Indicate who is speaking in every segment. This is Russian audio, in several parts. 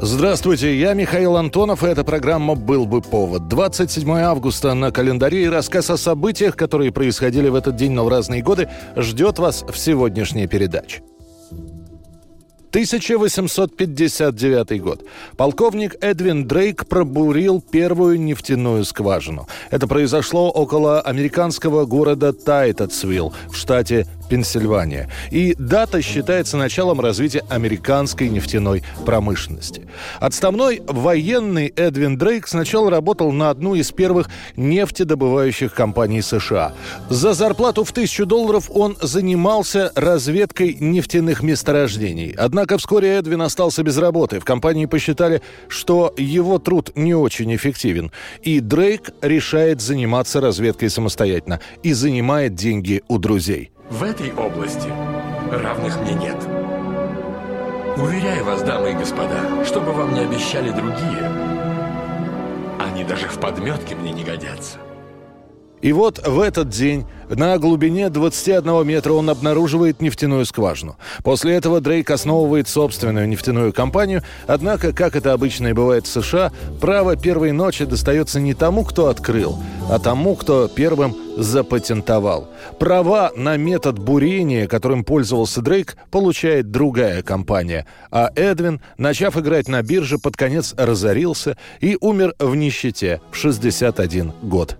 Speaker 1: Здравствуйте, я Михаил Антонов, и эта программа «Был бы повод». 27 августа на календаре и рассказ о событиях, которые происходили в этот день, но в разные годы, ждет вас в сегодняшней передаче. 1859 год. Полковник Эдвин Дрейк пробурил первую нефтяную скважину. Это произошло около американского города Тайтатсвилл в штате Пенсильвания. И дата считается началом развития американской нефтяной промышленности. Отставной военный Эдвин Дрейк сначала работал на одну из первых нефтедобывающих компаний США. За зарплату в тысячу долларов он занимался разведкой нефтяных месторождений. Однако вскоре Эдвин остался без работы. В компании посчитали, что его труд не очень эффективен. И Дрейк решает заниматься разведкой самостоятельно и занимает деньги у друзей.
Speaker 2: В этой области равных мне нет. Уверяю вас, дамы и господа, что бы вам не обещали другие, они даже в подметке мне не годятся.
Speaker 1: И вот в этот день на глубине 21 метра он обнаруживает нефтяную скважину. После этого Дрейк основывает собственную нефтяную компанию, однако, как это обычно и бывает в США, право первой ночи достается не тому, кто открыл, а тому, кто первым запатентовал. Права на метод бурения, которым пользовался Дрейк, получает другая компания. А Эдвин, начав играть на бирже, под конец разорился и умер в нищете в 61 год.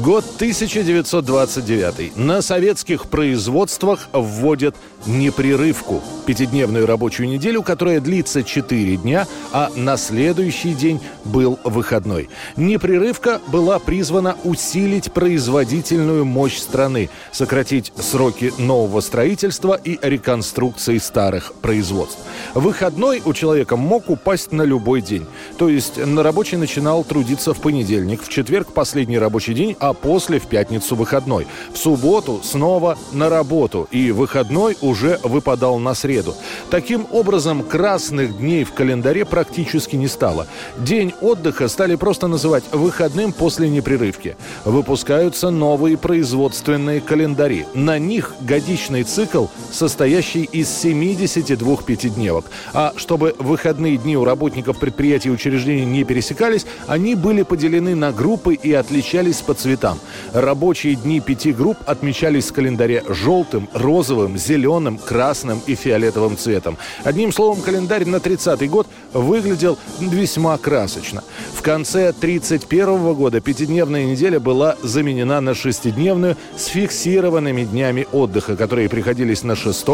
Speaker 1: Год 1929. На советских производствах вводят непрерывку. Пятидневную рабочую неделю, которая длится 4 дня, а на следующий день был выходной. Непрерывка была призвана усилить производительную мощь страны, сократить сроки нового строительства и реконструкции старых производств. Выходной у человека мог упасть на любой день. То есть на рабочий начинал трудиться в понедельник, в четверг последний рабочий день, а после в пятницу выходной. В субботу снова на работу, и выходной уже выпадал на среду. Таким образом, красных дней в календаре практически не стало. День отдыха стали просто называть выходным после непрерывки. Выпускаются новые производственные календари. На них годичный цикл, состоящий из 72 пятидневок. А чтобы выходные дни у работников предприятий и учреждений не пересекались, они были поделены на группы и отличались по цветам. Рабочие дни пяти групп отмечались в календаре желтым, розовым, зеленым, красным и фиолетовым цветом. Одним словом, календарь на 30-й год выглядел весьма красочно. В конце 31 года пятидневная неделя была заменена на шестидневную с фиксированными днями отдыха, которые приходились на 6,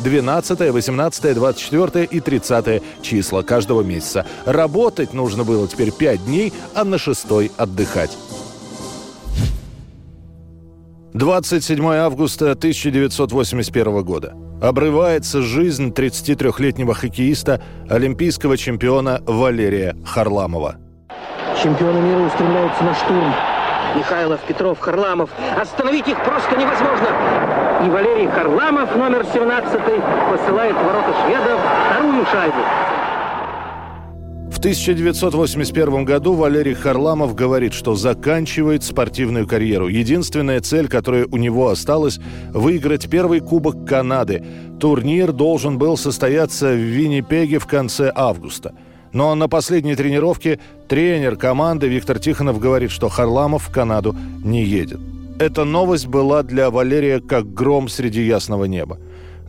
Speaker 1: 12, 18, 24 и 30 числа каждого месяца. Работать нужно было теперь 5 дней, а на 6 отдыхать. 27 августа 1981 года. Обрывается жизнь 33-летнего хоккеиста, олимпийского чемпиона Валерия Харламова.
Speaker 3: Чемпионы мира устремляются на штурм. Михайлов, Петров, Харламов. Остановить их просто невозможно. И Валерий Харламов, номер 17, посылает в ворота шведов вторую шайбу.
Speaker 1: В 1981 году Валерий Харламов говорит, что заканчивает спортивную карьеру. Единственная цель, которая у него осталась – выиграть первый Кубок Канады. Турнир должен был состояться в Виннипеге в конце августа. Но на последней тренировке тренер команды Виктор Тихонов говорит, что Харламов в Канаду не едет. Эта новость была для Валерия как гром среди ясного неба.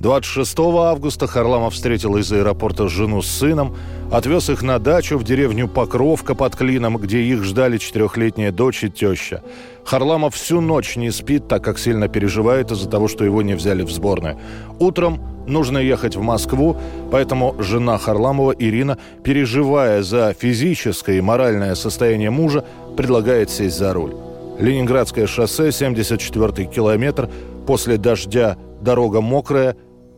Speaker 1: 26 августа Харламов встретил из аэропорта жену с сыном, отвез их на дачу в деревню Покровка под Клином, где их ждали четырехлетняя дочь и теща. Харламов всю ночь не спит, так как сильно переживает из-за того, что его не взяли в сборную. Утром нужно ехать в Москву, поэтому жена Харламова Ирина, переживая за физическое и моральное состояние мужа, предлагает сесть за руль. Ленинградское шоссе, 74-й километр, после дождя дорога мокрая,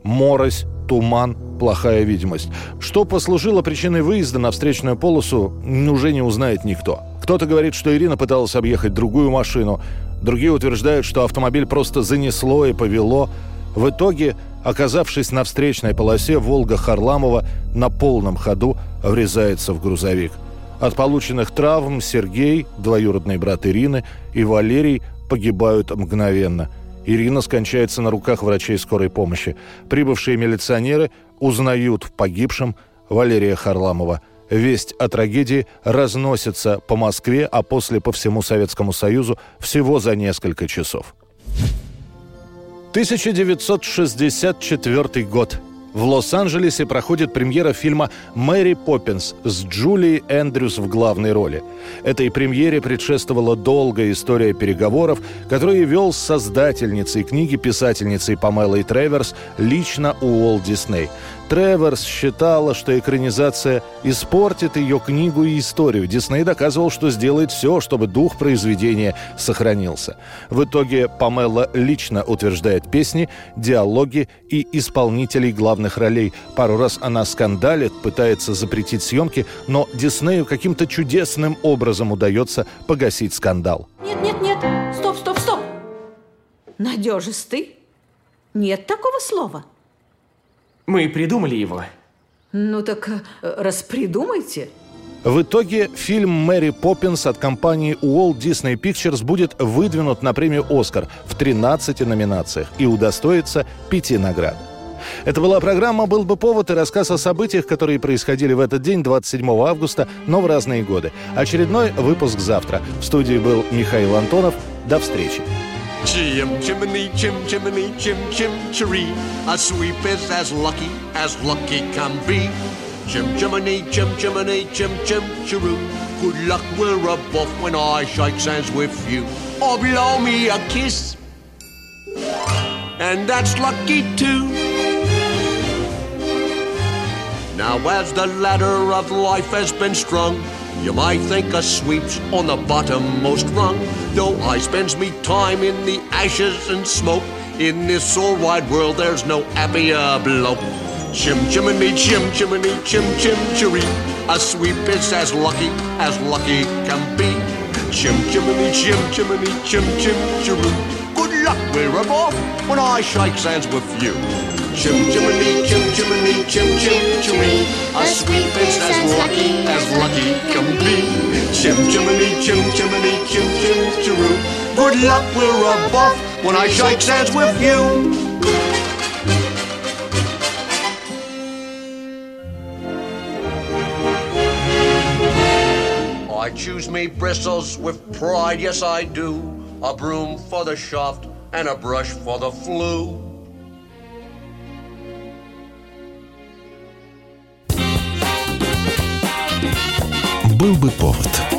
Speaker 1: морось, туман, плохая видимость. Что послужило причиной выезда на встречную полосу, уже не узнает никто. Кто-то говорит, что Ирина пыталась объехать другую машину. Другие утверждают, что автомобиль просто занесло и повело. В итоге, оказавшись на встречной полосе, «Волга» Харламова на полном ходу врезается в грузовик. От полученных травм Сергей, двоюродный брат Ирины, и Валерий погибают мгновенно. Ирина скончается на руках врачей скорой помощи. Прибывшие милиционеры узнают в погибшем Валерия Харламова. Весть о трагедии разносится по Москве, а после по всему Советскому Союзу всего за несколько часов. 1964 год. В Лос-Анджелесе проходит премьера фильма «Мэри Поппинс» с Джулией Эндрюс в главной роли. Этой премьере предшествовала долгая история переговоров, которую вел создательницей книги, писательницей Памелой Треверс лично Уолт Дисней. Треверс считала, что экранизация испортит ее книгу и историю. Дисней доказывал, что сделает все, чтобы дух произведения сохранился. В итоге Памела лично утверждает песни, диалоги и исполнителей главных ролей. Пару раз она скандалит, пытается запретить съемки, но Диснею каким-то чудесным образом удается погасить скандал.
Speaker 4: Нет, нет, нет, стоп, стоп, стоп. Надежистый? Нет такого слова.
Speaker 5: Мы придумали его.
Speaker 4: Ну так э, распридумайте.
Speaker 1: В итоге фильм «Мэри Поппинс» от компании Walt Disney Pictures будет выдвинут на премию «Оскар» в 13 номинациях и удостоится пяти наград. Это была программа «Был бы повод» и рассказ о событиях, которые происходили в этот день, 27 августа, но в разные годы. Очередной выпуск завтра. В студии был Михаил Антонов. До встречи.
Speaker 6: Chim chimney, chim chimney, chim chim chiree. A sweep is as lucky as lucky can be. Chim chimney, chim chimney, chim chim chiroo. Good luck, we're above when I shake hands with you. Or blow me a kiss. And that's lucky too. Now, as the ladder of life has been strung, you might think a sweep's on the bottommost rung, though I spends me time in the ashes and smoke. In this all wide world, there's no happier bloke. Chim chimney, chim chimney, chim chim chiree. A sweep is as lucky as lucky can be. Chim chimney, chim chimney, chim chim chiroo. Good luck, we're off when I shake hands with you. Chim chimney, chim chimney, chim chim chiree. A sweep is as lucky as lucky can be. Chim chimney, chim chimney, chim chim chiroo. Good luck, we're above when I shake hands with you. I choose me bristles with pride, yes I do. A broom for the shaft and a brush for the flue.
Speaker 7: Был бы повод.